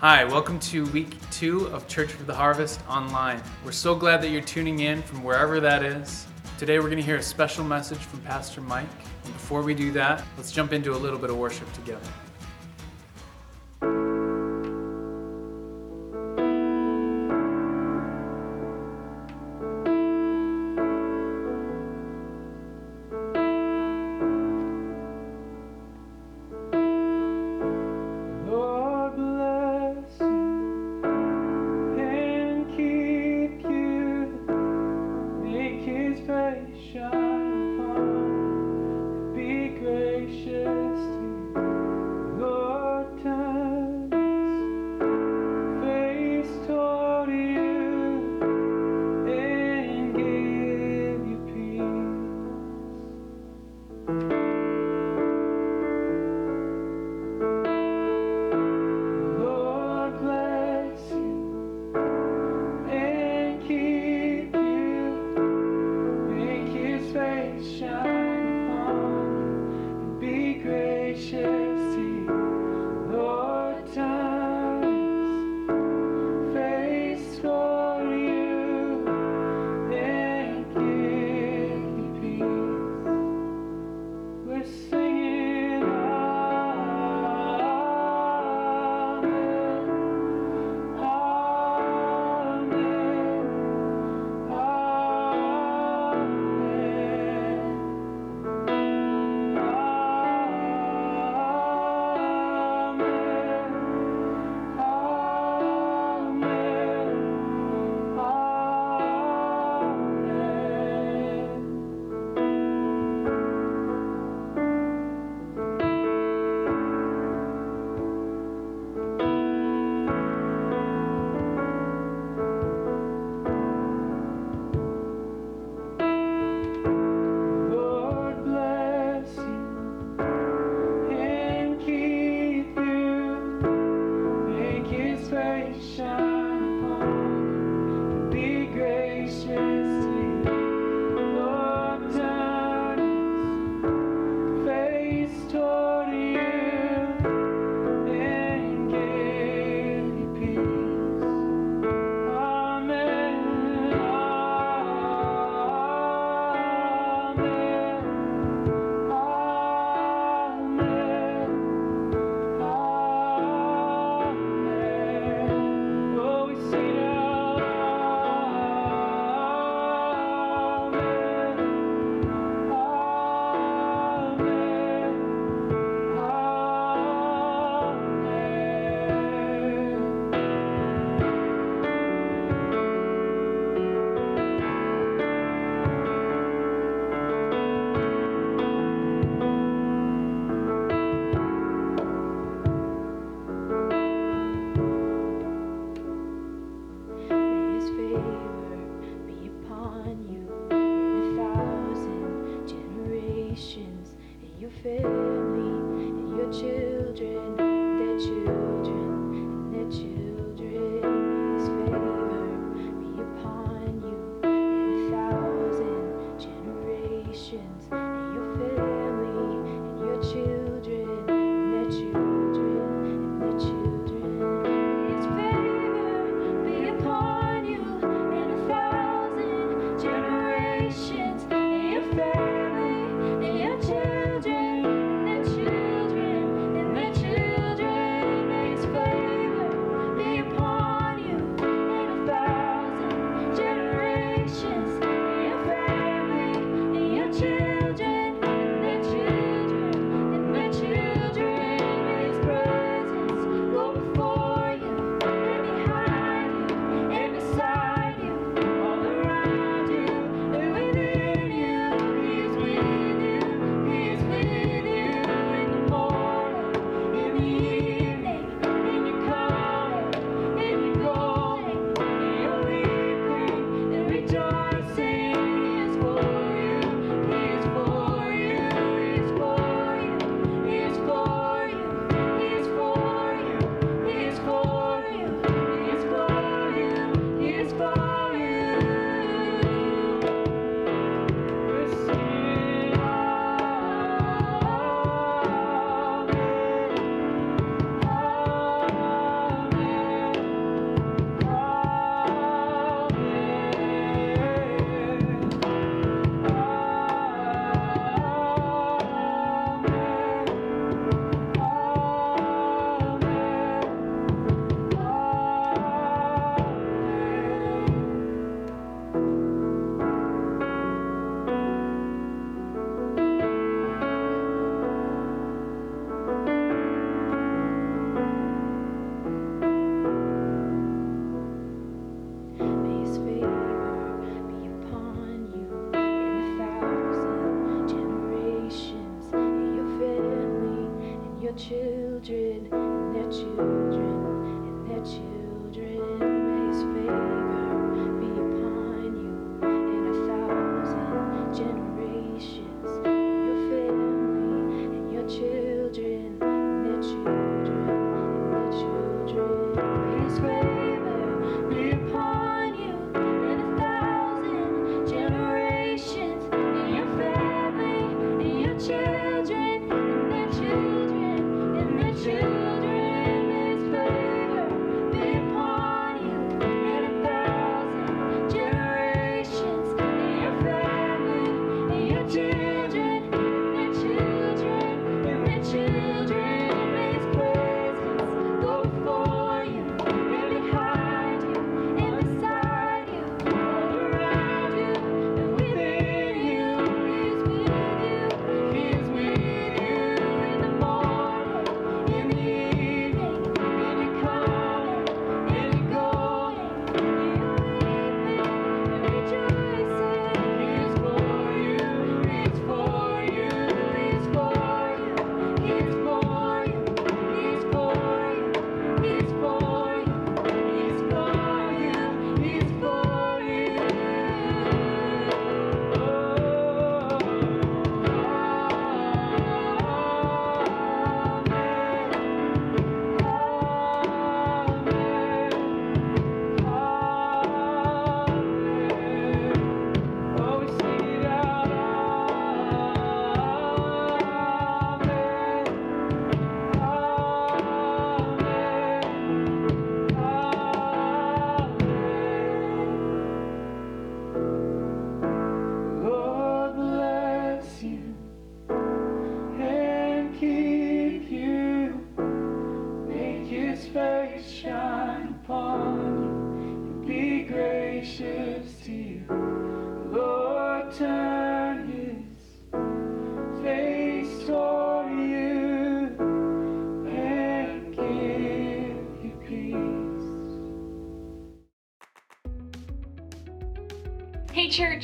Hi, welcome to week two of Church for the Harvest online. We're so glad that you're tuning in from wherever that is. Today we're going to hear a special message from Pastor Mike. And before we do that, let's jump into a little bit of worship together.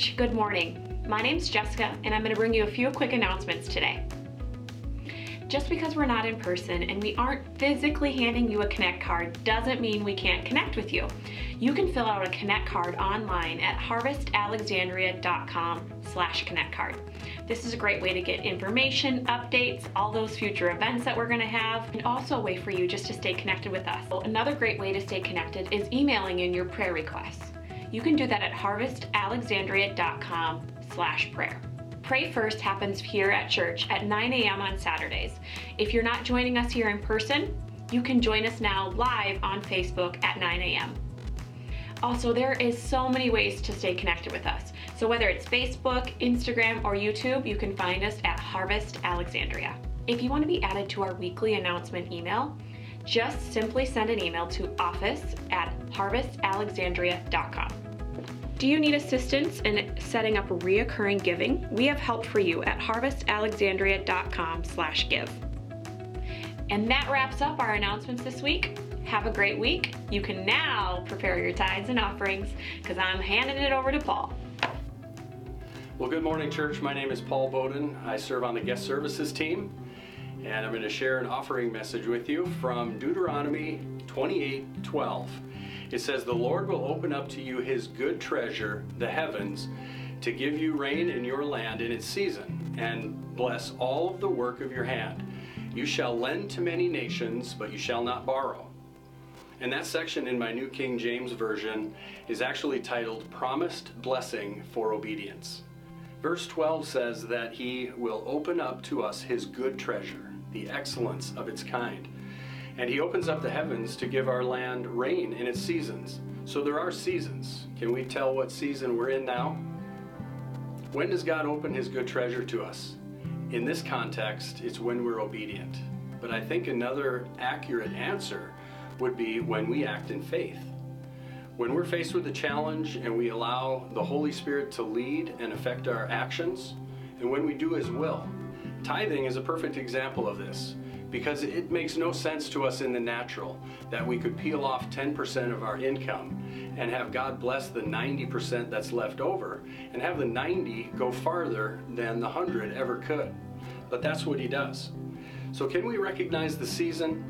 Church, good morning. My name's Jessica, and I'm going to bring you a few quick announcements today. Just because we're not in person and we aren't physically handing you a Connect card doesn't mean we can't connect with you. You can fill out a Connect card online at harvestalexandria.com slash Connect card. This is a great way to get information, updates, all those future events that we're going to have, and also a way for you just to stay connected with us. Another great way to stay connected is emailing in your prayer requests. You can do that at harvestalexandria.com slash prayer. Pray First happens here at church at 9 a.m. on Saturdays. If you're not joining us here in person, you can join us now live on Facebook at 9 a.m. Also, there is so many ways to stay connected with us. So whether it's Facebook, Instagram, or YouTube, you can find us at Harvest Alexandria. If you want to be added to our weekly announcement email, just simply send an email to office at harvestalexandria.com. Do you need assistance in setting up reoccurring giving? We have help for you at harvestalexandria.com slash give. And that wraps up our announcements this week. Have a great week. You can now prepare your tithes and offerings because I'm handing it over to Paul. Well, good morning, church. My name is Paul Bowden. I serve on the guest services team, and I'm going to share an offering message with you from Deuteronomy 28:12. It says, "The Lord will open up to you his good treasure, the heavens, to give you rain in your land in its season, and bless all of the work of your hand. You shall lend to many nations, but you shall not borrow." And that section in my New King James Version is actually titled Promised Blessing for Obedience. Verse 12 says that he will open up to us his good treasure, the excellence of its kind. And he opens up the heavens to give our land rain in its seasons. So there are seasons. Can we tell what season we're in now? When does God open his good treasure to us? In this context, it's when we're obedient. But I think another accurate answer would be when we act in faith. When we're faced with a challenge and we allow the Holy Spirit to lead and affect our actions, and when we do His will. Tithing is a perfect example of this because it makes no sense to us in the natural that we could peel off 10% of our income and have God bless the 90% that's left over and have the 90 go farther than the 100 ever could. But that's what He does. So, can we recognize the season?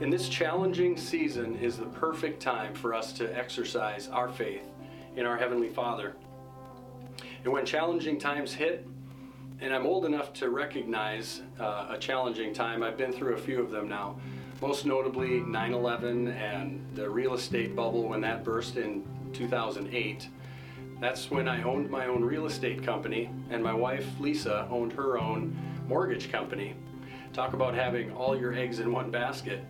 In this challenging season is the perfect time for us to exercise our faith in our Heavenly Father. And when challenging times hit, and I'm old enough to recognize uh, a challenging time, I've been through a few of them now, most notably 9 11 and the real estate bubble when that burst in 2008. That's when I owned my own real estate company, and my wife Lisa owned her own mortgage company. Talk about having all your eggs in one basket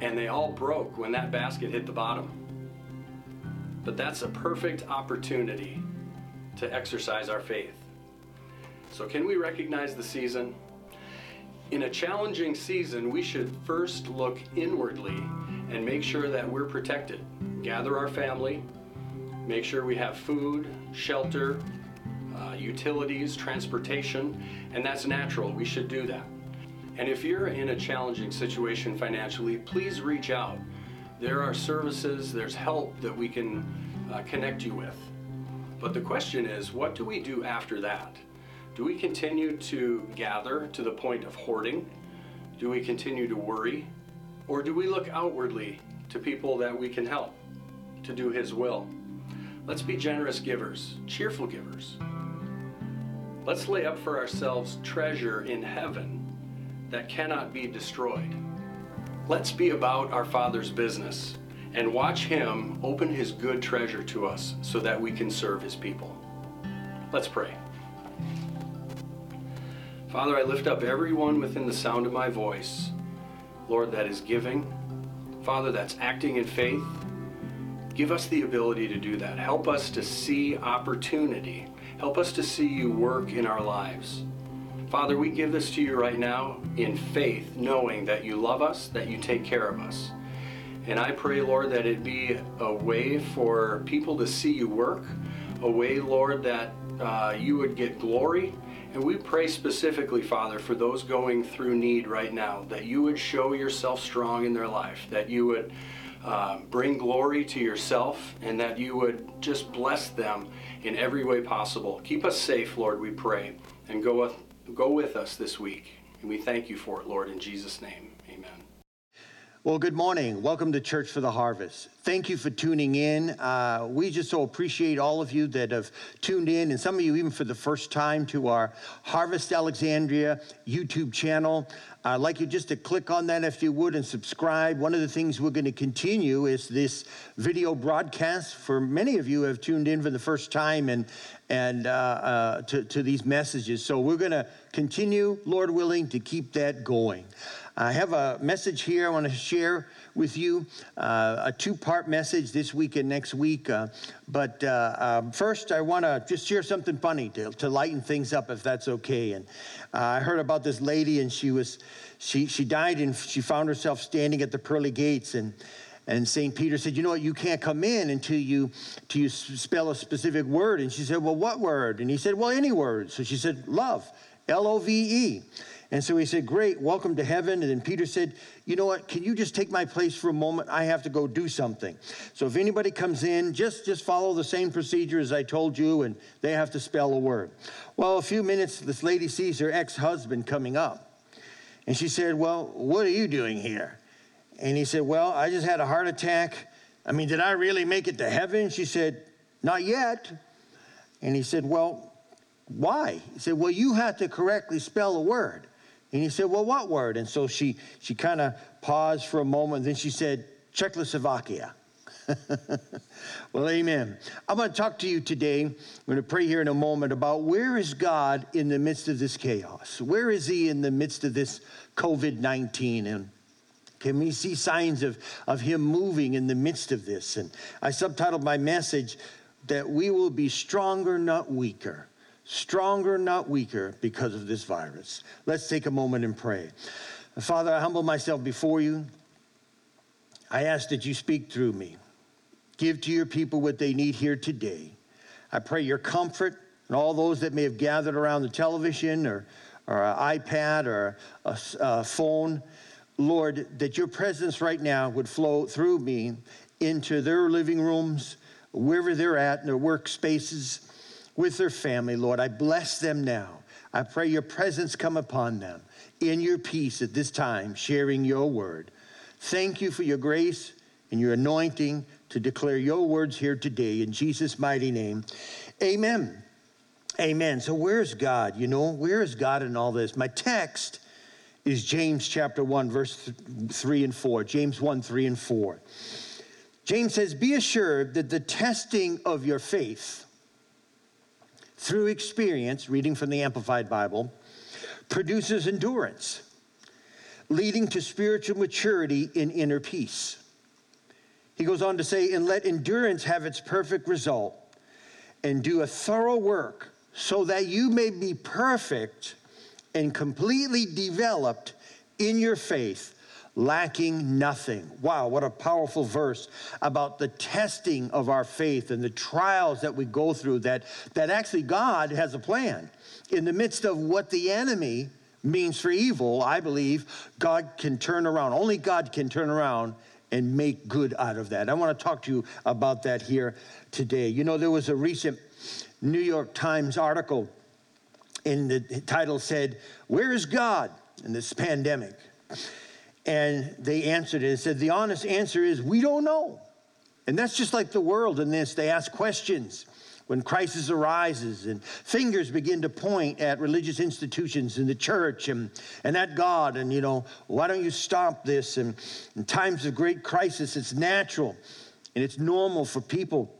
and they all broke when that basket hit the bottom. But that's a perfect opportunity to exercise our faith. So, can we recognize the season? In a challenging season, we should first look inwardly and make sure that we're protected. Gather our family, make sure we have food, shelter, uh, utilities, transportation, and that's natural. We should do that. And if you're in a challenging situation financially, please reach out. There are services, there's help that we can uh, connect you with. But the question is, what do we do after that? Do we continue to gather to the point of hoarding? Do we continue to worry? Or do we look outwardly to people that we can help to do His will? Let's be generous givers, cheerful givers. Let's lay up for ourselves treasure in heaven that cannot be destroyed. Let's be about our Father's business and watch Him open His good treasure to us so that we can serve His people. Let's pray. Father, I lift up everyone within the sound of my voice, Lord, that is giving. Father, that's acting in faith. Give us the ability to do that. Help us to see opportunity. Help us to see you work in our lives. Father, we give this to you right now in faith, knowing that you love us, that you take care of us. And I pray, Lord, that it be a way for people to see you work, a way, Lord, that uh, you would get glory. And we pray specifically, Father, for those going through need right now, that you would show yourself strong in their life, that you would uh, bring glory to yourself, and that you would just bless them in every way possible. Keep us safe, Lord, we pray, and go with, go with us this week. And we thank you for it, Lord, in Jesus' name. Well, good morning. Welcome to Church for the Harvest. Thank you for tuning in. Uh, we just so appreciate all of you that have tuned in, and some of you even for the first time to our Harvest Alexandria YouTube channel. I'd like you just to click on that if you would and subscribe. One of the things we're going to continue is this video broadcast. For many of you have tuned in for the first time and and uh, uh, to, to these messages. So we're going to continue, Lord willing, to keep that going. I have a message here I want to share with you, uh, a two part message this week and next week. Uh, but uh, um, first, I want to just share something funny to, to lighten things up, if that's okay. And uh, I heard about this lady, and she was. She, she died and she found herself standing at the pearly gates and and St. Peter said, You know what? You can't come in until you, until you spell a specific word. And she said, Well, what word? And he said, Well, any word. So she said, Love, L O V E. And so he said, Great, welcome to heaven. And then Peter said, You know what? Can you just take my place for a moment? I have to go do something. So if anybody comes in, just, just follow the same procedure as I told you, and they have to spell a word. Well, a few minutes, this lady sees her ex husband coming up. And she said, Well, what are you doing here? And he said, Well, I just had a heart attack. I mean, did I really make it to heaven? She said, Not yet. And he said, Well, why? He said, Well, you have to correctly spell a word. And he said, Well, what word? And so she, she kind of paused for a moment. Then she said, Czechoslovakia. well, amen. I'm going to talk to you today. I'm going to pray here in a moment about where is God in the midst of this chaos? Where is He in the midst of this COVID 19? And can we see signs of, of Him moving in the midst of this? And I subtitled my message that we will be stronger, not weaker stronger, not weaker, because of this virus. Let's take a moment and pray. Father, I humble myself before you. I ask that you speak through me. Give to your people what they need here today. I pray your comfort and all those that may have gathered around the television or, or an iPad or a, a phone. Lord, that your presence right now would flow through me into their living rooms, wherever they're at, in their workspaces with their family, Lord. I bless them now. I pray your presence come upon them in your peace at this time, sharing your word. Thank you for your grace and your anointing to declare your words here today in Jesus' mighty name. Amen. Amen. So, where's God? You know, where is God in all this? My text is James chapter 1, verse 3 and 4. James 1, 3 and 4. James says, Be assured that the testing of your faith, through experience, reading from the Amplified Bible, produces endurance, leading to spiritual maturity in inner peace. He goes on to say, and let endurance have its perfect result, and do a thorough work so that you may be perfect and completely developed in your faith lacking nothing. Wow, what a powerful verse about the testing of our faith and the trials that we go through that that actually God has a plan. In the midst of what the enemy means for evil, I believe God can turn around. Only God can turn around and make good out of that. I want to talk to you about that here today. You know, there was a recent New York Times article and the title said, Where is God in this pandemic? And they answered it and said, The honest answer is, we don't know. And that's just like the world in this. They ask questions when crisis arises and fingers begin to point at religious institutions and the church and, and at God. And, you know, why don't you stop this? And in times of great crisis, it's natural and it's normal for people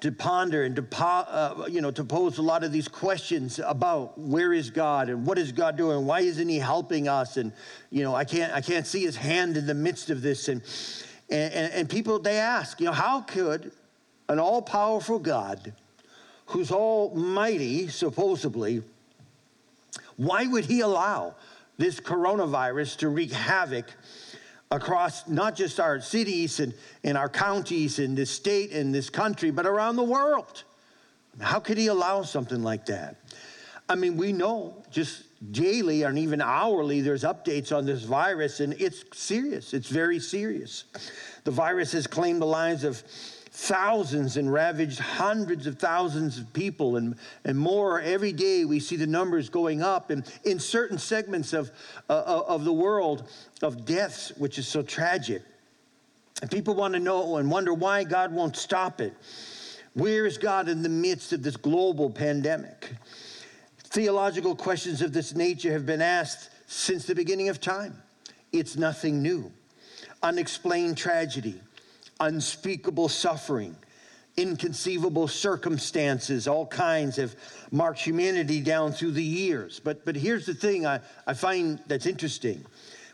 to ponder and to, uh, you know, to pose a lot of these questions about where is God and what is God doing? Why isn't He helping us? And you know, I can't I can't see His hand in the midst of this. And and, and people they ask, you know, how could an all-powerful God, who's almighty supposedly, why would He allow this coronavirus to wreak havoc across not just our cities and, and our counties and this state and this country, but around the world. How could he allow something like that? I mean, we know just daily and even hourly there's updates on this virus, and it's serious. It's very serious. The virus has claimed the lives of thousands and ravaged hundreds of thousands of people. And, and more every day we see the numbers going up and in certain segments of, uh, uh of the world of deaths which is so tragic. And people want to know and wonder why god won't stop it. Where is god in the midst of this global pandemic? Theological questions of this nature have been asked since the beginning of time. It's nothing new. Unexplained tragedy unspeakable suffering, inconceivable circumstances, all kinds have marked humanity down through the years. But, but here's the thing I, I find that's interesting.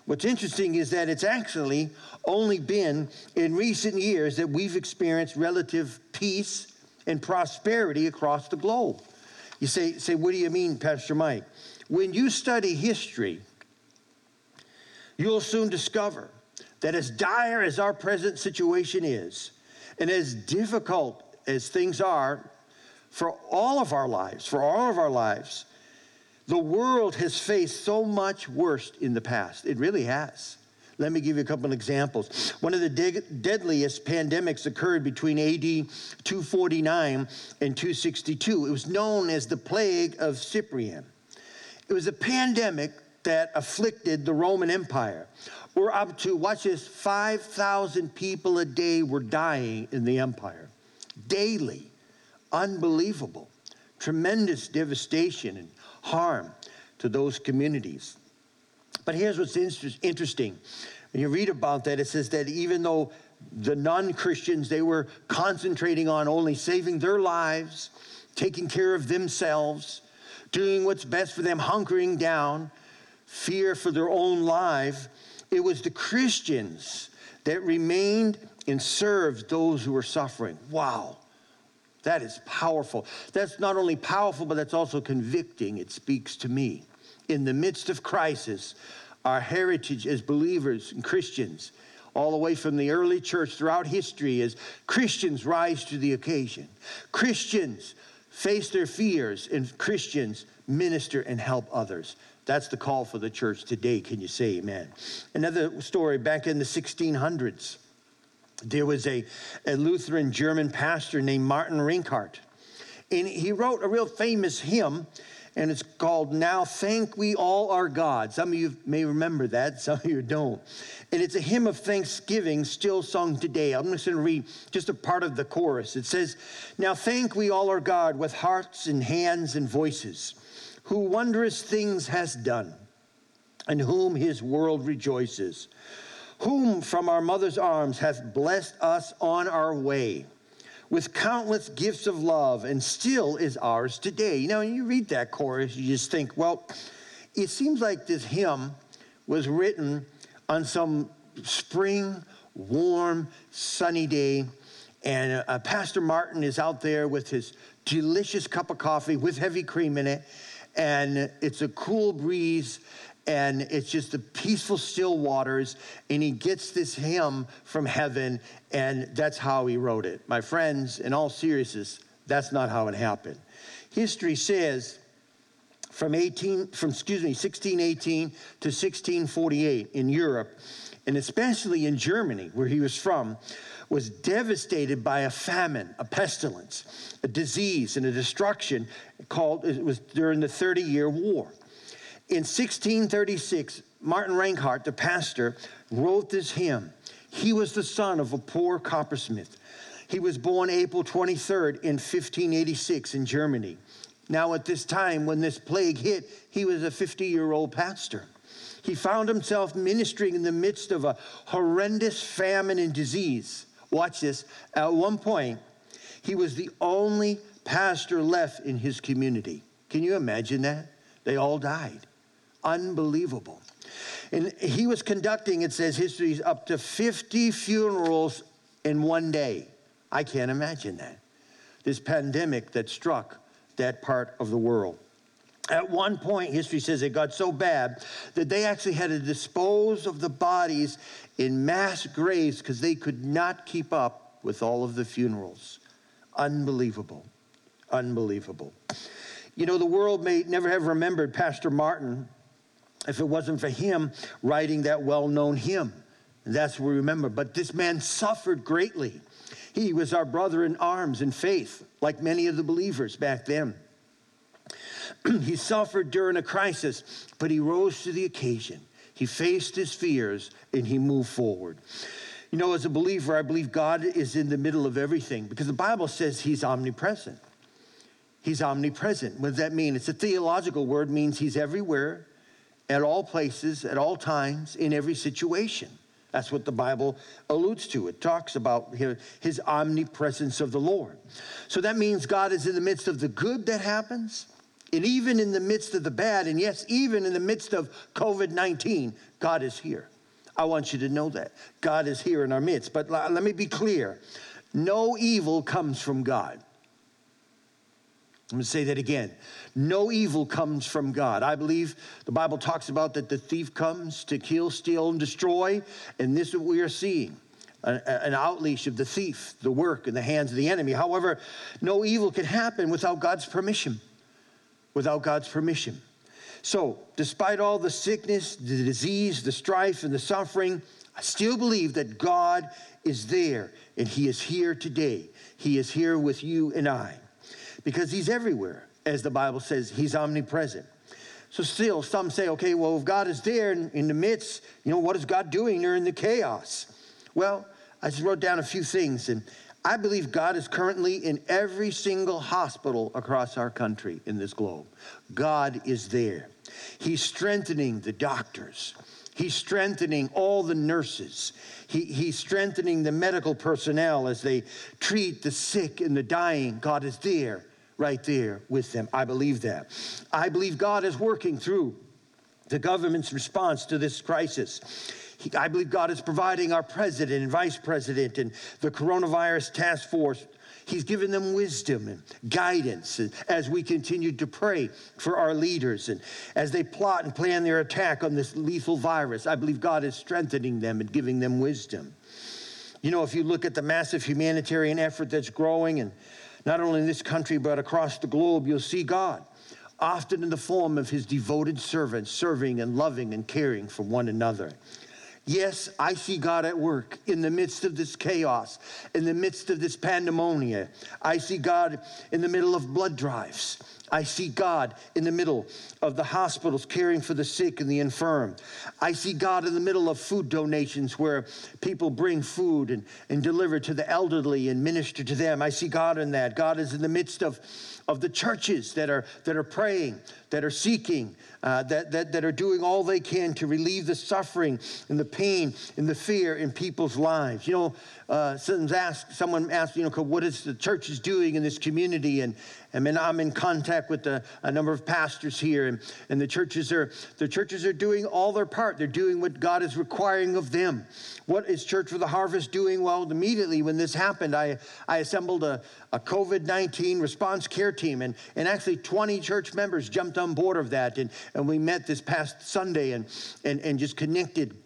What's interesting is that it's actually only been in recent years that we've experienced relative peace and prosperity across the globe. You say, say, what do you mean, Pastor Mike? When you study history, you'll soon discover that as dire as our present situation is, and as difficult as things are for all of our lives, for all of our lives, the world has faced so much worse in the past. It really has. Let me give you a couple of examples. One of the de- deadliest pandemics occurred between AD 249 and 262. It was known as the Plague of Cyprian. It was a pandemic that afflicted the Roman Empire. We're up to, watch this, 5,000 people a day were dying in the empire daily. Unbelievable. Tremendous devastation and harm to those communities. But here's what's interesting. When you read about that, it says that even though the non Christians, they were concentrating on only saving their lives, taking care of themselves, doing what's best for them, hunkering down, fear for their own life, it was the Christians that remained and served those who were suffering. Wow. That is powerful. That's not only powerful, but that's also convicting. It speaks to me. In the midst of crisis, our heritage as believers and Christians, all the way from the early church throughout history, as Christians rise to the occasion. Christians face their fears, and Christians minister and help others. That's the call for the church today. Can you say amen? Another story back in the 1600s, there was a, a Lutheran German pastor named Martin Rinckart. And he wrote a real famous hymn, and it's called Now Thank We All Our God. Some of you may remember that, some of you don't. And it's a hymn of thanksgiving still sung today. I'm just going to read just a part of the chorus. It says, Now thank we all our God with hearts and hands and voices who wondrous things has done, and whom his world rejoices, whom from our mother's arms hath blessed us on our way with countless gifts of love, and still is ours today. You know, when you read that chorus, you just think, well, it seems like this hymn was written on some spring, warm, sunny day, and uh, Pastor Martin is out there with his delicious cup of coffee with heavy cream in it, and it's a cool breeze and it's just the peaceful still waters and he gets this hymn from heaven and that's how he wrote it. My friends in all seriousness that's not how it happened. History says from 18 from excuse me 1618 to 1648 in europe and especially in germany where he was from was devastated by a famine, a pestilence, a disease, and a destruction called, it was during the 30 year war. In 1636, Martin Rinckart, the pastor, wrote this hymn. He was the son of a poor coppersmith. He was born April 23rd in 1586 in Germany. Now, at this time, when this plague hit, he was a 50 year old pastor. He found himself ministering in the midst of a horrendous famine and disease. Watch this. At one point, he was the only pastor left in his community. Can you imagine that? They all died. Unbelievable. And he was conducting, it says histories up to 50 funerals in one day. I can't imagine that. This pandemic that struck that part of the world. At one point, history says it got so bad that they actually had to dispose of the bodies in mass graves because they could not keep up with all of the funerals. Unbelievable. Unbelievable. You know, the world may never have remembered Pastor Martin if it wasn't for him writing that well known hymn. That's what we remember. But this man suffered greatly. He was our brother in arms in faith, like many of the believers back then. he suffered during a crisis, but he rose to the occasion. He faced his fears and he moved forward. You know, as a believer, I believe God is in the middle of everything because the Bible says he's omnipresent. He's omnipresent. What does that mean? It's a theological word, means he's everywhere, at all places, at all times, in every situation. That's what the Bible alludes to. It talks about his omnipresence of the Lord. So that means God is in the midst of the good that happens, and even in the midst of the bad, and yes, even in the midst of COVID 19, God is here. I want you to know that. God is here in our midst. But let me be clear no evil comes from God. I'm going to say that again. No evil comes from God. I believe the Bible talks about that the thief comes to kill, steal, and destroy. And this is what we are seeing an outleash of the thief, the work in the hands of the enemy. However, no evil can happen without God's permission. Without God's permission. So, despite all the sickness, the disease, the strife, and the suffering, I still believe that God is there and He is here today. He is here with you and I because He's everywhere as the Bible says, he's omnipresent. So still, some say, okay, well, if God is there in, in, the midst, you know, what is God doing during the chaos? Well, I just wrote down a few things, and I believe God is currently in every single hospital across our country in this globe. God is there. He's strengthening the doctors. He's strengthening all the nurses. He, he's strengthening the medical personnel as they treat the sick and the dying. God is there right there with them. I believe that. I believe God is working through the government's response to this crisis. I believe God is providing our president and vice president and the coronavirus task force. He's given them wisdom and guidance as we continue to pray for our leaders and as they plot and plan their attack on this lethal virus. I believe God is strengthening them and giving them wisdom. You know, if you look at the massive humanitarian effort that's growing and not only in this country, but across the globe, you'll see God, often in the form of his devoted servants, serving and loving and caring for one another. Yes, I see God at work in the midst of this chaos, in the midst of this pandemonium. I see God in the middle of blood drives. I see God in the middle of the hospitals caring for the sick and the infirm. I see God in the middle of food donations where people bring food and, and deliver to the elderly and minister to them. I see God in that. God is in the midst of, of the churches that are, that are praying, that are seeking, uh, that, that, that are doing all they can to relieve the suffering and the pain and the fear in people's lives. You know, uh, asked, someone asked, you know, what is the church is doing in this community? And, mean, I'm in contact with a, a, number of pastors here, and, and the churches are the churches are doing all their part. They're doing what God is requiring of them. What is Church for the Harvest doing? Well, immediately when this happened, I, I assembled a, a COVID 19 response care team, and, and actually 20 church members jumped on board of that. And, and we met this past Sunday and, and, and just connected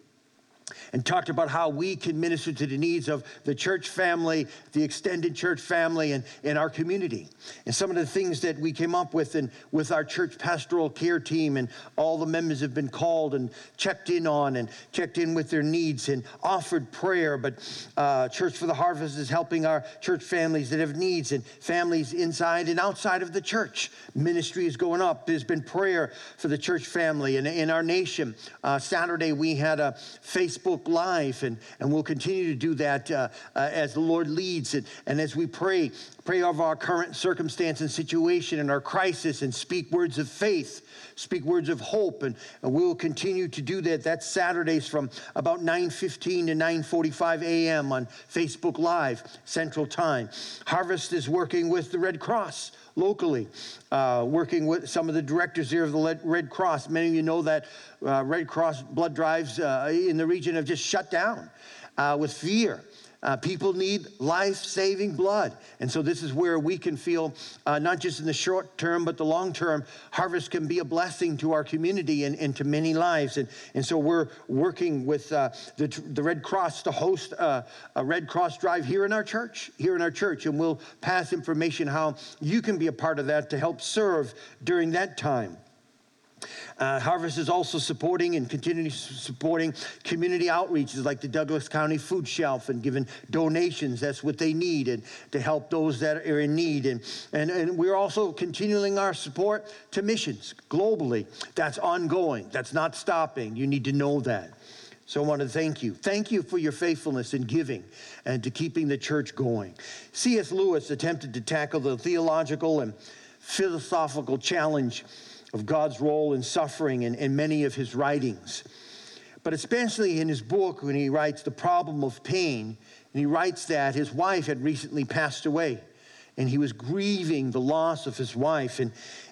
and talked about how we can minister to the needs of the church family, the extended church family, and, in our community. And some of the things that we came up with and with our church pastoral care team, and all the members have been called and checked in on and checked in with their needs and offered prayer. But uh, Church for the Harvest is helping our church families that have needs and families inside and outside of the church. Ministry is going up. There's been prayer for the church family and in our nation. Uh, Saturday, we had a Facebook Facebook Live, and, and we'll continue to do that uh, uh, as the Lord leads and, and as we pray, pray over our current circumstance and situation and our crisis and speak words of faith speak words of hope and, and we'll continue to do that that's saturdays from about 9.15 to 9.45 a.m on facebook live central time harvest is working with the red cross locally, uh, working with some of the directors here of the Red Cross. Many of you know that uh, Red Cross blood drives uh, in the region have just shut down. uh, with fear. Uh, people need life saving blood. And so, this is where we can feel, uh, not just in the short term, but the long term, harvest can be a blessing to our community and, and to many lives. And, and so, we're working with uh, the, the Red Cross to host a, a Red Cross drive here in our church, here in our church. And we'll pass information how you can be a part of that to help serve during that time. Uh, Harvest is also supporting and continuing supporting community outreaches like the Douglas County Food Shelf and giving donations. That's what they need and to help those that are in need. And, and, and we're also continuing our support to missions globally. That's ongoing, that's not stopping. You need to know that. So I want to thank you. Thank you for your faithfulness in giving and to keeping the church going. C.S. Lewis attempted to tackle the theological and philosophical challenge of God's role in suffering in, in many of his writings. But especially in his book, when he writes The Problem of Pain, and he writes that his wife had recently passed away, and he was grieving the loss of his wife. And,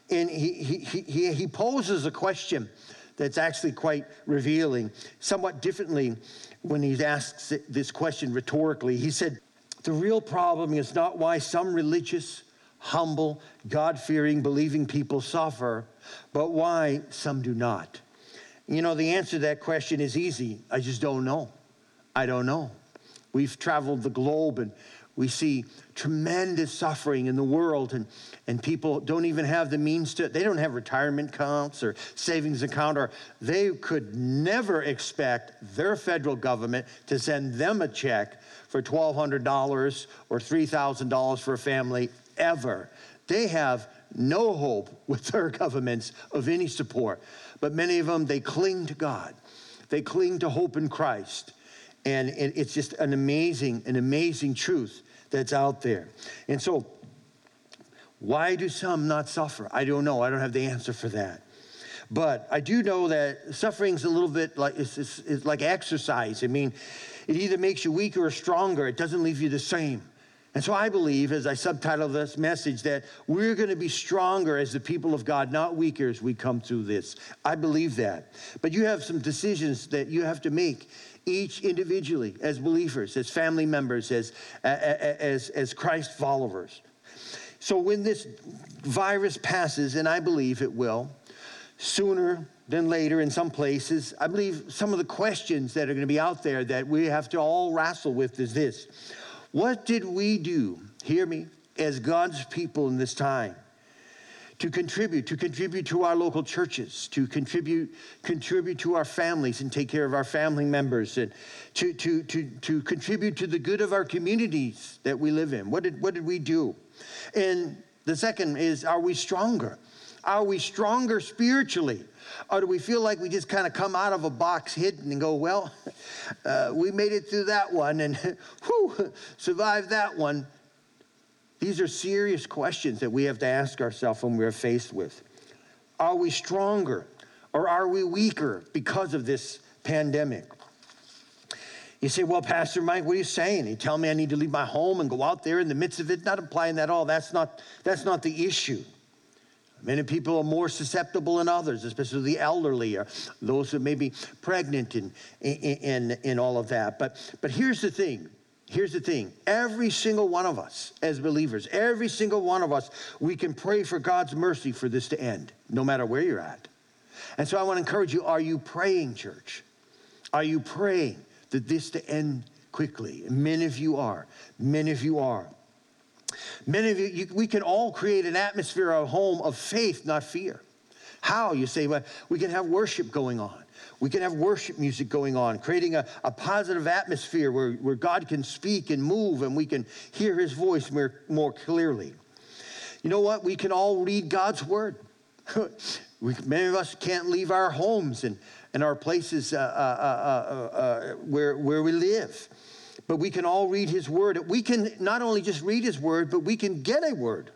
and he, he, he, he poses a question that's actually quite revealing, somewhat differently when he asks this question rhetorically. He said, The real problem is not why some religious, humble, God fearing, believing people suffer, but why some do not? You know, the answer to that question is easy. I just don't know. I don't know. We've traveled the globe and we see tremendous suffering in the world, and, and people don't even have the means to, they don't have retirement accounts or savings account, or they could never expect their federal government to send them a check for $1,200 or $3,000 for a family ever. They have no hope with their governments of any support. But many of them, they cling to God. They cling to hope in Christ. And it's just an amazing, an amazing truth that's out there. And so, why do some not suffer? I don't know. I don't have the answer for that. But I do know that suffering's a little bit like it's, it's, it's like exercise. I mean, it either makes you weaker or stronger. It doesn't leave you the same. And so I believe, as I subtitle this message, that we're going to be stronger as the people of God, not weaker as we come through this. I believe that. But you have some decisions that you have to make each individually as believers, as family members, as, as, as Christ followers. So when this virus passes, and I believe it will, sooner than later in some places, I believe some of the questions that are going to be out there that we have to all wrestle with is this what did we do, hear me, as God's people in this time? To contribute, to contribute to our local churches, to contribute, contribute to our families and take care of our family members, and to, to, to, to contribute to the good of our communities that we live in. What did, what did we do? And the second is, are we stronger? Are we stronger spiritually? Or do we feel like we just kind of come out of a box hidden and go, well, uh, we made it through that one and whew, survived that one? These are serious questions that we have to ask ourselves when we're faced with. Are we stronger or are we weaker because of this pandemic? You say, well, Pastor Mike, what are you saying? You tell me I need to leave my home and go out there in the midst of it. Not applying that at all. That's not, that's not the issue. Many people are more susceptible than others, especially the elderly or those who may be pregnant and, and, and all of that. But, but here's the thing. Here's the thing. Every single one of us as believers, every single one of us, we can pray for God's mercy for this to end, no matter where you're at. And so I want to encourage you, are you praying, church? Are you praying that this to end quickly? Many of you are. Many of you are. Many of you, you, we can all create an atmosphere, a home of faith, not fear. How? You say, well, we can have worship going on. We can have worship music going on, creating a, a positive atmosphere where, where God can speak and move and we can hear his voice more, more clearly. You know what? We can all read God's word. we, many of us can't leave our homes and, and our places uh, uh, uh, uh, uh where, where we live but we can all read his word. We can not only just read his word, but we can get a word.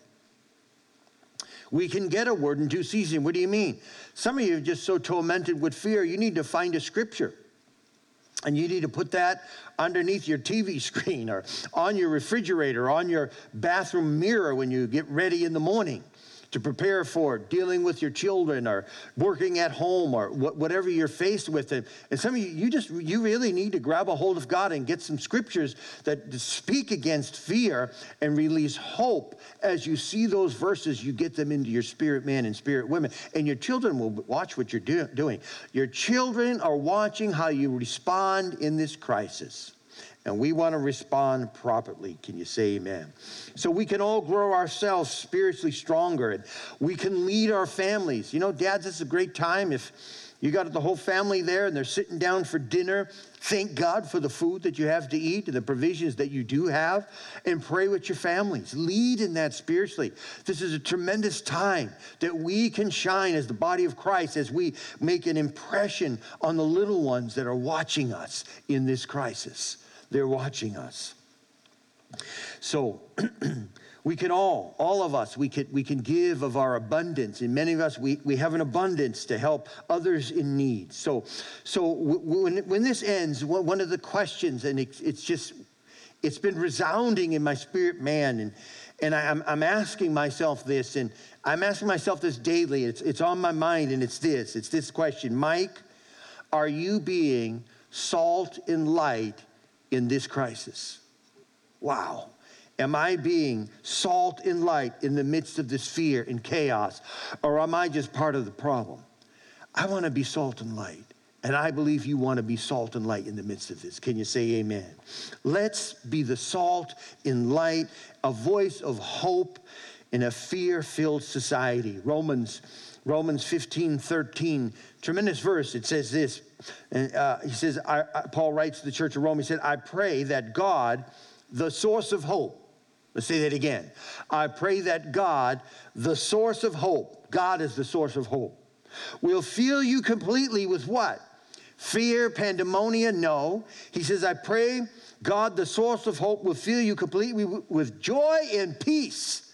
We can get a word in due season. What do you mean? Some of you are just so tormented with fear, you need to find a scripture. And you need to put that underneath your TV screen or on your refrigerator, on your bathroom mirror when you get ready in the morning. To prepare for dealing with your children or working at home or whatever you're faced with. And, some of you, you just, you really need to grab a hold of God and get some scriptures that speak against fear and release hope. As you see those verses, you get them into your spirit man and spirit women. And your children will watch what you're do- doing. Your children are watching how you respond in this crisis and we want to respond properly. Can you say amen? So we can all grow ourselves spiritually stronger and we can lead our families. You know, dads, this is a great time if you got the whole family there and they're sitting down for dinner. Thank God for the food that you have to eat and the provisions that you do have, and pray with your families. Lead in that spiritually. This is a tremendous time that we can shine as the body of Christ as we make an impression on the little ones that are watching us in this crisis. They're watching us. So, we can all, all of us, we can, we can give of our abundance. And many of us, we, we have an abundance to help others in need. So, so when, when this ends, one of the questions, and it's, it's just, it's been resounding in my spirit, man. And, and I, am I'm asking myself this, and I'm asking myself this daily. It's, it's on my mind, and it's this it's this question Mike, are you being salt and light in this crisis. Wow. Am I being salt and light in the midst of this fear and chaos, or am I just part of the problem? I want to be salt and light. And I believe you want to be salt and light in the midst of this. Can you say amen? Let's be the salt and light, a voice of hope in a fear filled society. Romans, Romans 15 13, tremendous verse. It says this uh, he says, I, I, Paul writes to the church of Rome, he said, I pray that God, the source of hope, let's say that again. I pray that God, the source of hope, God is the source of hope, will fill you completely with what? Fear, pandemonium? No. He says, I pray God, the source of hope, will fill you completely with joy and peace.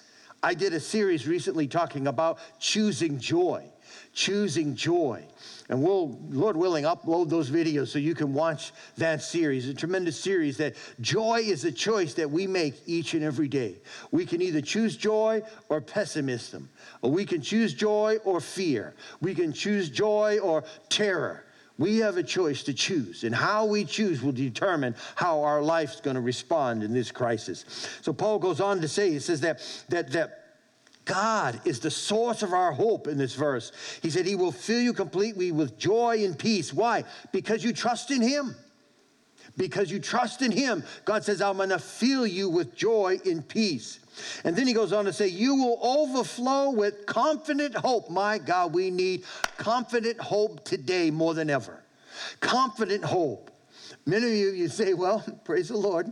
I did a series recently talking about choosing joy, choosing joy. And we'll, Lord willing, upload those videos so you can watch that series. A tremendous series that joy is a choice that we make each and every day. We can either choose joy or pessimism, or we can choose joy or fear. We can choose joy or terror. We have a choice to choose, and how we choose will determine how our life's going to respond in this crisis. So Paul goes on to say, he says that that that God is the source of our hope in this verse. He said, He will fill you completely with joy and peace. Why? Because you trust in Him. Because you trust in Him. God says, I'm going to fill you with joy and peace. And then he goes on to say, You will overflow with confident hope. My God, we need confident hope today more than ever. Confident hope. Many of you, you say, Well, praise the Lord,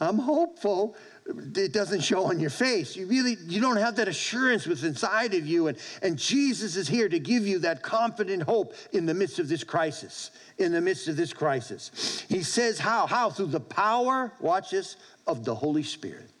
I'm hopeful it doesn't show on your face. You really you don't have that assurance within inside of you and and Jesus is here to give you that confident hope in the midst of this crisis. In the midst of this crisis. He says how? How through the power, watch this, of the Holy Spirit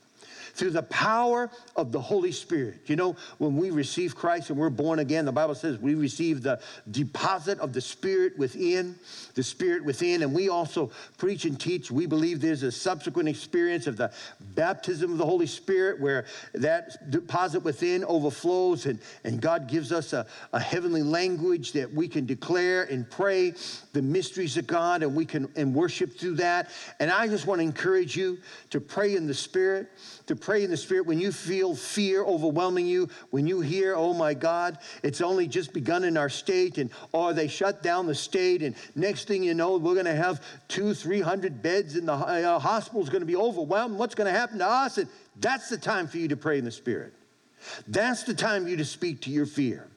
through the power of the Holy Spirit. You know, when we receive Christ and we're born again, the Bible says we receive the deposit of the Spirit within, the Spirit within, and we also preach and teach. We believe there's a subsequent experience of the baptism of the Holy Spirit where that deposit within overflows and, and God gives us a, a heavenly language that we can declare and pray the mysteries of God and we can and worship through that. And I just want to encourage you to pray in the Spirit to pray in the Spirit when you feel fear overwhelming you, when you hear, oh my God, it's only just begun in our state, and or they shut down the state, and next thing you know, we're going to have two, three hundred beds in the uh, hospital is going to be overwhelmed. What's going to happen to us? And that's the time for you to pray in the Spirit. That's the time for you to speak to your fear.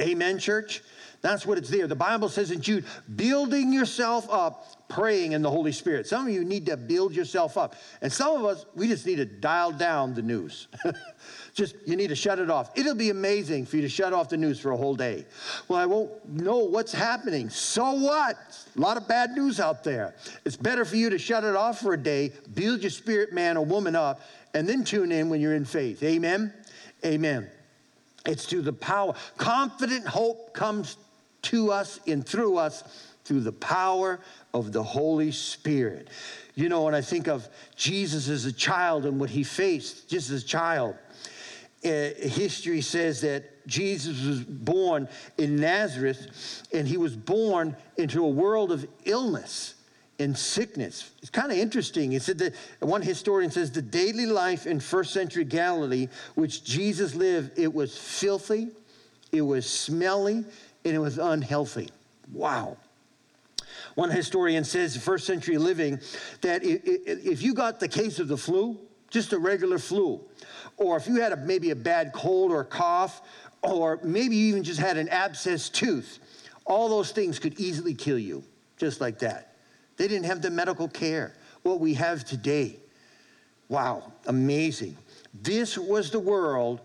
Amen, church? That's what it's there. The Bible says in Jude, building yourself up, praying in the Holy Spirit. Some of you need to build yourself up. And some of us, we just need to dial down the news. just, you need to shut it off. It'll be amazing for you to shut off the news for a whole day. Well, I won't know what's happening. So what? A lot of bad news out there. It's better for you to shut it off for a day, build your spirit man or woman up, and then tune in when you're in faith. Amen? Amen. It's to the power. Confident hope comes to us and through us through the power of the Holy Spirit. You know, when I think of Jesus as a child and what he faced just as a child, uh, history says that Jesus was born in Nazareth and he was born into a world of illness and sickness. It's kind of interesting. It said that one historian says the daily life in first century Galilee, which Jesus lived, it was filthy, it was smelly, and it was unhealthy. Wow. One historian says, first century living, that if you got the case of the flu, just a regular flu, or if you had a, maybe a bad cold or cough, or maybe you even just had an abscess tooth, all those things could easily kill you, just like that. They didn't have the medical care. What we have today, wow, amazing. This was the world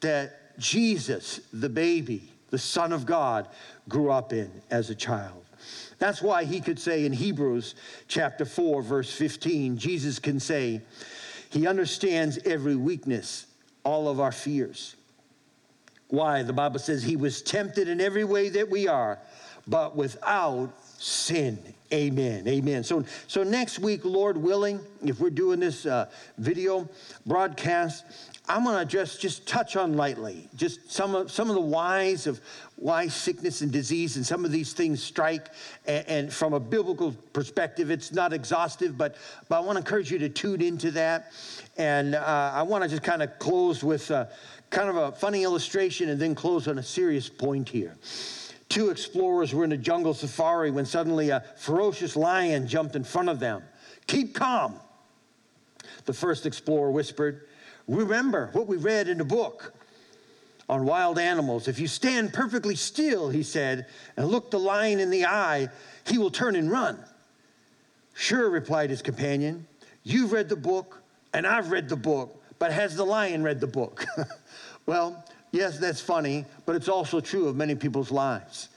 that Jesus, the baby, the Son of God, grew up in as a child. That's why he could say in Hebrews chapter 4, verse 15, Jesus can say, He understands every weakness, all of our fears. Why? The Bible says he was tempted in every way that we are, but without sin. Amen. Amen. So, so next week, Lord willing, if we're doing this uh, video broadcast, I'm going to just just touch on lightly just some of some of the whys of why sickness and disease and some of these things strike. And, and from a biblical perspective, it's not exhaustive, but but I want to encourage you to tune into that. And uh, I want to just kind of close with uh, kind of a funny illustration, and then close on a serious point here. Two explorers were in a jungle safari when suddenly a ferocious lion jumped in front of them. Keep calm, the first explorer whispered. Remember what we read in the book on wild animals. If you stand perfectly still, he said, and look the lion in the eye, he will turn and run. Sure, replied his companion. You've read the book, and I've read the book, but has the lion read the book? well, yes, that's funny, but it's also true of many people's lives.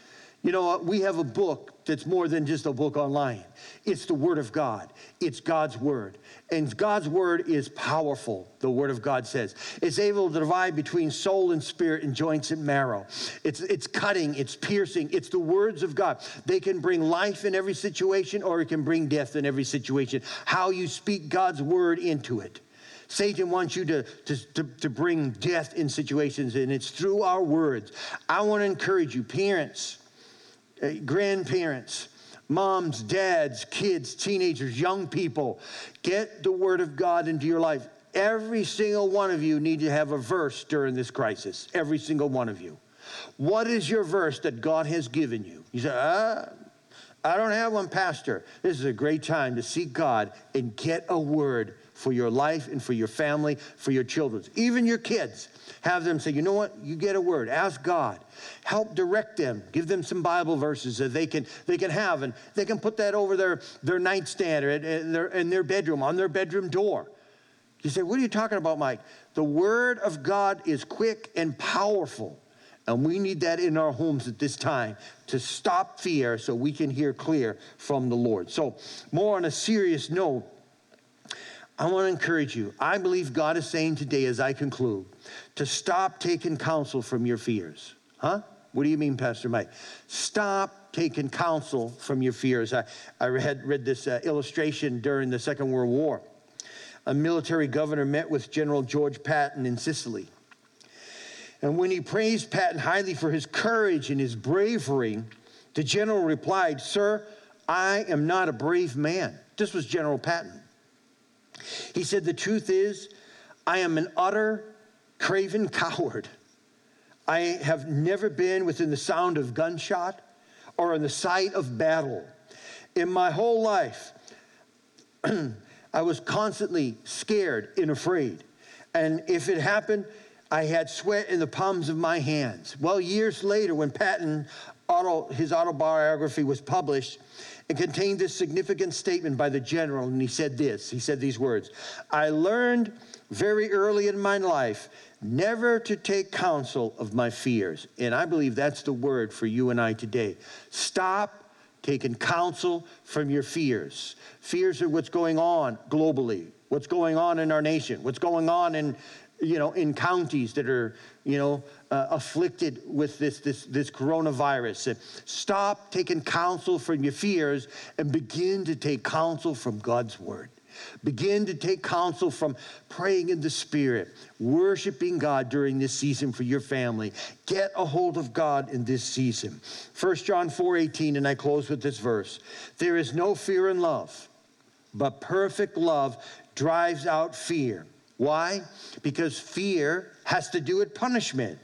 You know, we have a book that's more than just a book online. It's the Word of God. It's God's Word. And God's Word is powerful, the Word of God says. It's able to divide between soul and spirit and joints and marrow. It's, it's cutting, it's piercing. It's the words of God. They can bring life in every situation or it can bring death in every situation. How you speak God's Word into it. Satan wants you to, to, to, to, bring death in situations, and it's through our words. I want to encourage you, parents, grandparents, moms, dads, kids, teenagers, young people, get the Word of God into your life. Every single one of you need to have a verse during this crisis. Every single one of you. What is your verse that God has given you? You say, ah, I don't have one, Pastor. This is a great time to seek God and get a word for your life and for your family, for your children, even your kids. Have them say, you know what? You get a word. Ask God. Help direct them. Give them some Bible verses that they can they can have, and they can put that over their their nightstand or in their, in their bedroom on their bedroom door. You say, what are you talking about, Mike? The Word of God is quick and powerful. And we need that in our homes at this time to stop fear so we can hear clear from the Lord. So, more on a serious note, I want to encourage you. I believe God is saying today, as I conclude, to stop taking counsel from your fears. Huh? What do you mean, Pastor Mike? Stop taking counsel from your fears. I, I read, read this uh, illustration during the Second World War. A military governor met with General George Patton in Sicily. And when he praised Patton highly for his courage and his bravery, the general replied, Sir, I am not a brave man. This was General Patton. He said, The truth is, I am an utter craven coward. I have never been within the sound of gunshot or in the sight of battle. In my whole life, I was constantly scared and afraid. And if it happened, I had sweat in the palms of my hands. Well, years later, when Patton auto, his autobiography was published, it contained this significant statement by the general, and he said this he said these words I learned very early in my life never to take counsel of my fears. And I believe that's the word for you and I today. Stop taking counsel from your fears. Fears are what's going on globally, what's going on in our nation, what's going on in you know, in counties that are, you know, uh, afflicted with this, this, this coronavirus. Stop taking counsel from your fears and begin to take counsel from God's word. Begin to take counsel from praying in the Spirit, worshiping God during this season for your family. Get a hold of God in this season. 1 John 4 18, and I close with this verse There is no fear in love, but perfect love drives out fear. Why? Because fear has to do with punishment.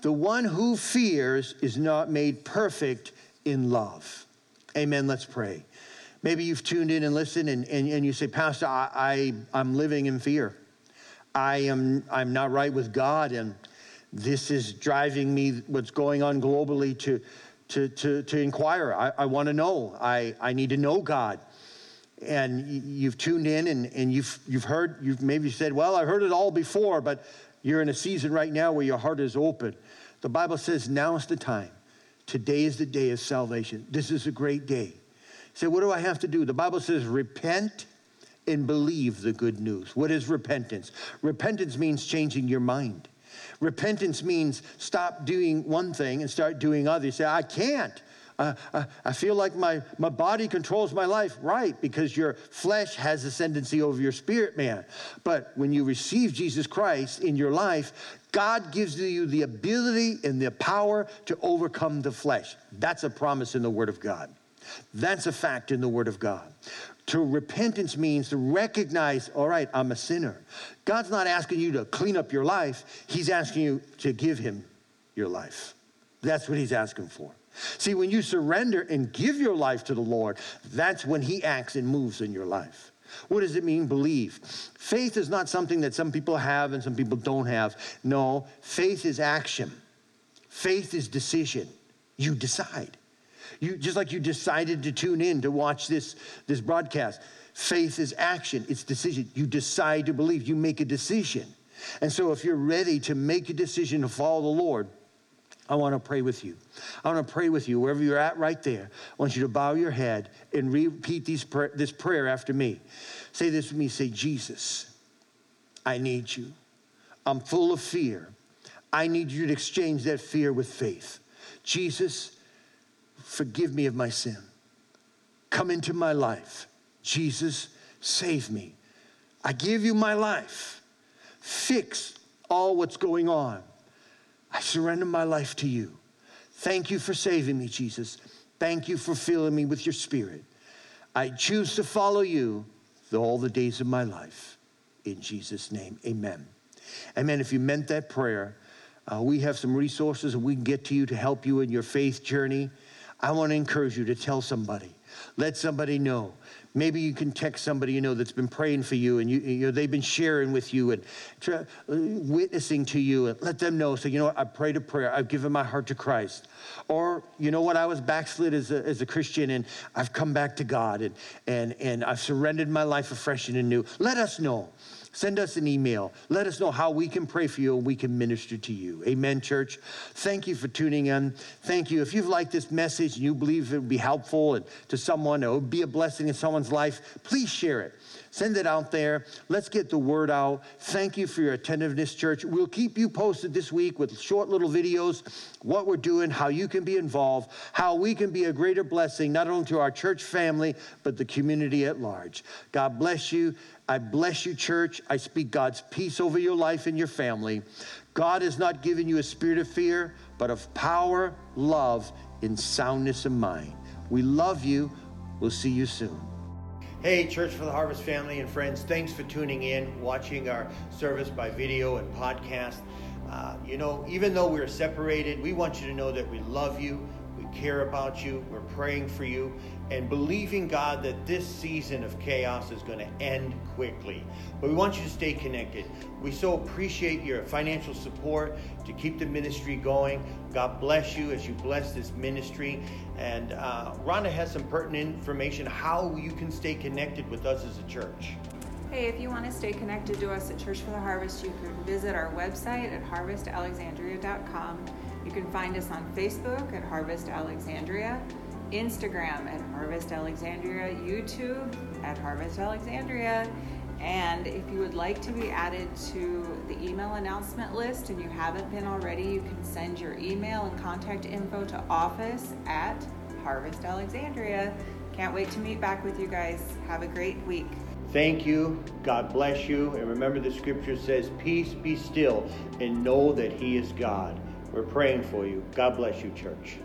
The one who fears is not made perfect in love. Amen. Let's pray. Maybe you've tuned in and listened and, and, and you say, Pastor, I, I, I'm living in fear. I am I'm not right with God, and this is driving me what's going on globally to to to, to inquire. I, I want to know. I, I need to know God. And you've tuned in and, and you've you've heard, you've maybe said, Well, I've heard it all before, but you're in a season right now where your heart is open. The Bible says now is the time. Today is the day of salvation. This is a great day. Say, what do I have to do? The Bible says, repent and believe the good news. What is repentance? Repentance means changing your mind. Repentance means stop doing one thing and start doing others. Say, I can't. Uh, I feel like my, my body controls my life. Right, because your flesh has ascendancy over your spirit man. But when you receive Jesus Christ in your life, God gives you the ability and the power to overcome the flesh. That's a promise in the Word of God. That's a fact in the Word of God. To repentance means to recognize, all right, I'm a sinner. God's not asking you to clean up your life, He's asking you to give Him your life. That's what He's asking for. See, when you surrender and give your life to the Lord, that's when He acts and moves in your life. What does it mean, believe? Faith is not something that some people have and some people don't have. No, faith is action, faith is decision. You decide. You, just like you decided to tune in to watch this, this broadcast. Faith is action, it's decision. You decide to believe, you make a decision. And so if you're ready to make a decision to follow the Lord, I want to pray with you. I want to pray with you wherever you're at right there. I want you to bow your head and repeat these this prayer after me. Say this with me. Say, Jesus, I need you. I'm full of fear. I need you to exchange that fear with faith. Jesus, forgive me of my sin. Come into my life. Jesus, save me. I give you my life. Fix all what's going on. I surrender my life to you. Thank you for saving me, Jesus. Thank you for filling me with your spirit. I choose to follow you all the days of my life. In Jesus' name, amen. Amen. If you meant that prayer, uh, we have some resources we can get to you to help you in your faith journey. I want to encourage you to tell somebody. Let somebody know. Maybe you can text somebody you know that's been praying for you and you, you know, they've been sharing with you and try, uh, witnessing to you and let them know. So, you know what? I prayed a prayer. I've given my heart to Christ. Or, you know what? I was backslid as a, as a Christian and I've come back to God and, and, and I've surrendered my life afresh and anew. Let us know. Send us an email. Let us know how we can pray for you and we can minister to you. Amen, church. Thank you for tuning in. Thank you. If you've liked this message and you believe it would be helpful to someone, it would be a blessing in someone's life, please share it. Send it out there. Let's get the word out. Thank you for your attentiveness, church. We'll keep you posted this week with short little videos, what we're doing, how you can be involved, how we can be a greater blessing, not only to our church family, but the community at large. God bless you. I bless you, church. I speak God's peace over your life and your family. God has not given you a spirit of fear, but of power, love, and soundness of mind. We love you. We'll see you soon. Hey, Church for the Harvest family and friends, thanks for tuning in, watching our service by video and podcast. Uh, you know, even though we're separated, we want you to know that we love you, care about you, we're praying for you, and believing God that this season of chaos is going to end quickly. But we want you to stay connected. We so appreciate your financial support to keep the ministry going. God bless you as you bless this ministry. And uh, Rhonda has some pertinent information how you can stay connected with us as a church. Hey, if you want to stay connected to us at Church for the Harvest, you can visit our website at harvestalexandria.com. You can find us on Facebook at Harvest Alexandria, Instagram at Harvest Alexandria, YouTube at Harvest Alexandria, and if you would like to be added to the email announcement list and you haven't been already, you can send your email and contact info to office at Harvest Alexandria. Can't wait to meet back with you guys. Have a great week. Thank you. God bless you. And remember, the scripture says, Peace be still, and know that He is God. We're praying for you. God bless you, church.